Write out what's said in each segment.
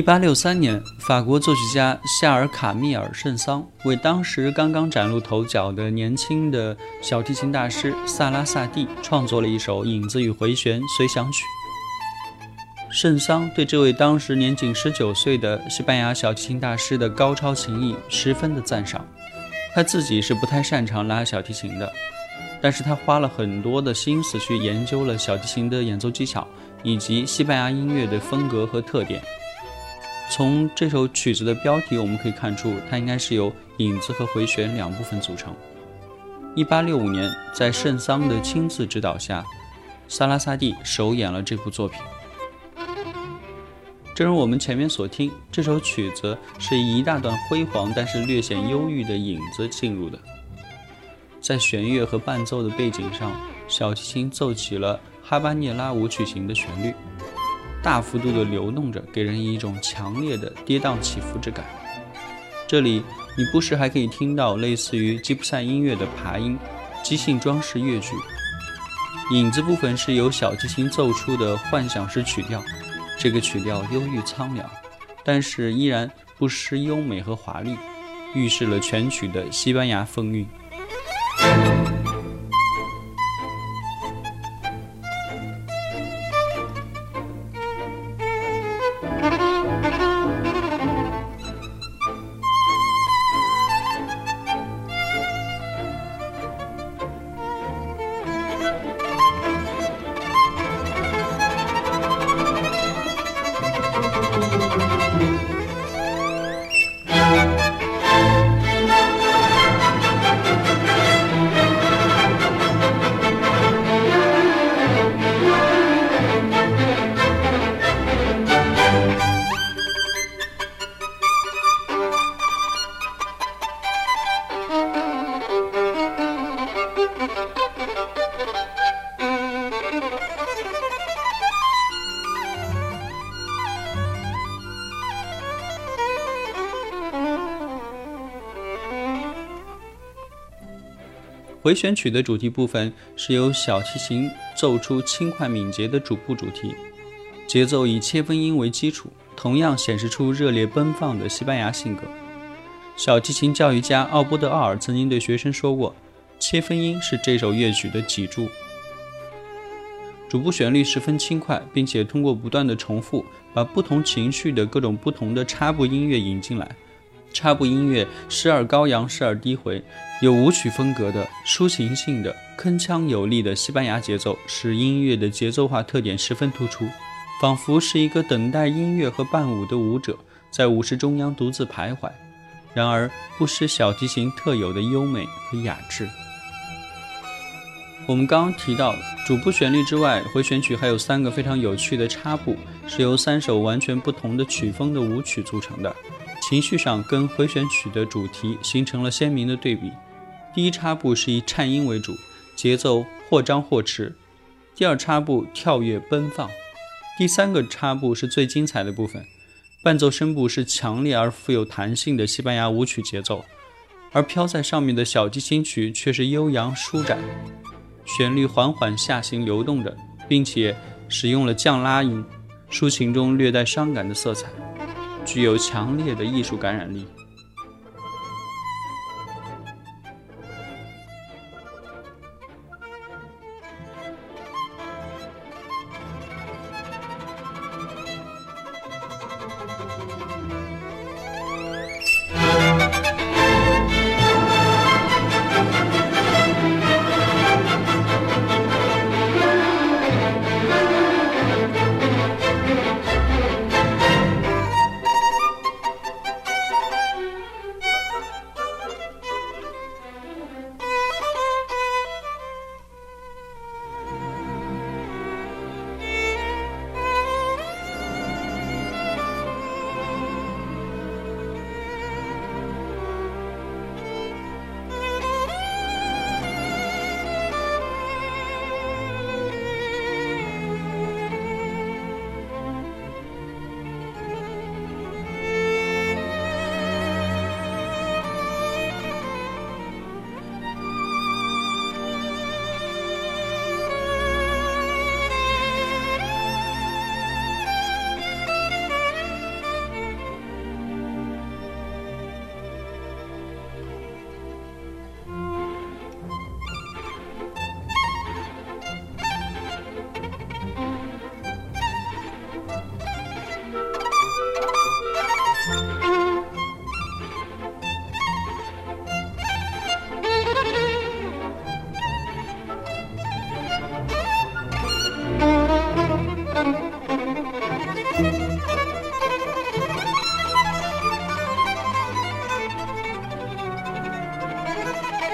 一八六三年，法国作曲家夏尔·卡密尔·圣桑为当时刚刚崭露头角的年轻的小提琴大师萨拉萨蒂创作了一首《影子与回旋随想曲》。圣桑对这位当时年仅十九岁的西班牙小提琴大师的高超琴艺十分的赞赏。他自己是不太擅长拉小提琴的，但是他花了很多的心思去研究了小提琴的演奏技巧以及西班牙音乐的风格和特点。从这首曲子的标题，我们可以看出，它应该是由影子和回旋两部分组成。一八六五年，在圣桑的亲自指导下，萨拉萨蒂首演了这部作品。正如我们前面所听，这首曲子是以一大段辉煌但是略显忧郁的影子进入的，在弦乐和伴奏的背景上，小提琴奏起了哈巴涅拉舞曲型的旋律。大幅度的流动着，给人一种强烈的跌宕起伏之感。这里，你不时还可以听到类似于吉普赛音乐的爬音，即兴装饰乐句。影子部分是由小提琴奏出的幻想式曲调，这个曲调忧郁苍凉，但是依然不失优美和华丽，预示了全曲的西班牙风韵。回旋曲的主题部分是由小提琴奏出轻快敏捷的主部主题，节奏以切分音为基础，同样显示出热烈奔放的西班牙性格。小提琴教育家奥波德奥尔曾经对学生说过：“切分音是这首乐曲的脊柱。”主部旋律十分轻快，并且通过不断的重复，把不同情绪的各种不同的插部音乐引进来。插部音乐时而高扬，时而低回，有舞曲风格的、抒情性的、铿锵有力的西班牙节奏，使音乐的节奏化特点十分突出，仿佛是一个等待音乐和伴舞的舞者，在舞池中央独自徘徊。然而不失小提琴特有的优美和雅致。我们刚刚提到，主部旋律之外，回旋曲还有三个非常有趣的插步，是由三首完全不同的曲风的舞曲组成的，情绪上跟回旋曲的主题形成了鲜明的对比。第一插步是以颤音为主，节奏或张或弛；第二插步跳跃奔放；第三个插步是最精彩的部分，伴奏声部是强烈而富有弹性的西班牙舞曲节奏，而飘在上面的小提琴曲却是悠扬舒展。旋律缓缓下行流动着，并且使用了降拉音，抒情中略带伤感的色彩，具有强烈的艺术感染力。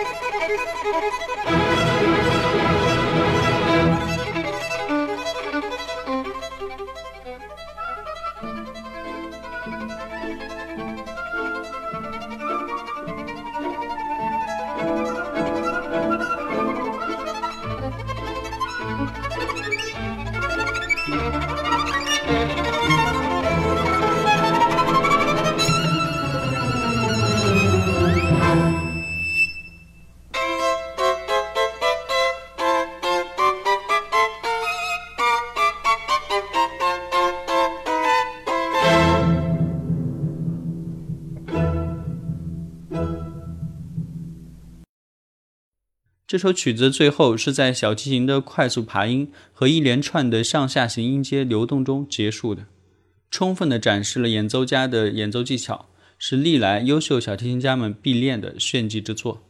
Música 这首曲子最后是在小提琴的快速爬音和一连串的上下行音阶流动中结束的，充分的展示了演奏家的演奏技巧，是历来优秀小提琴家们必练的炫技之作。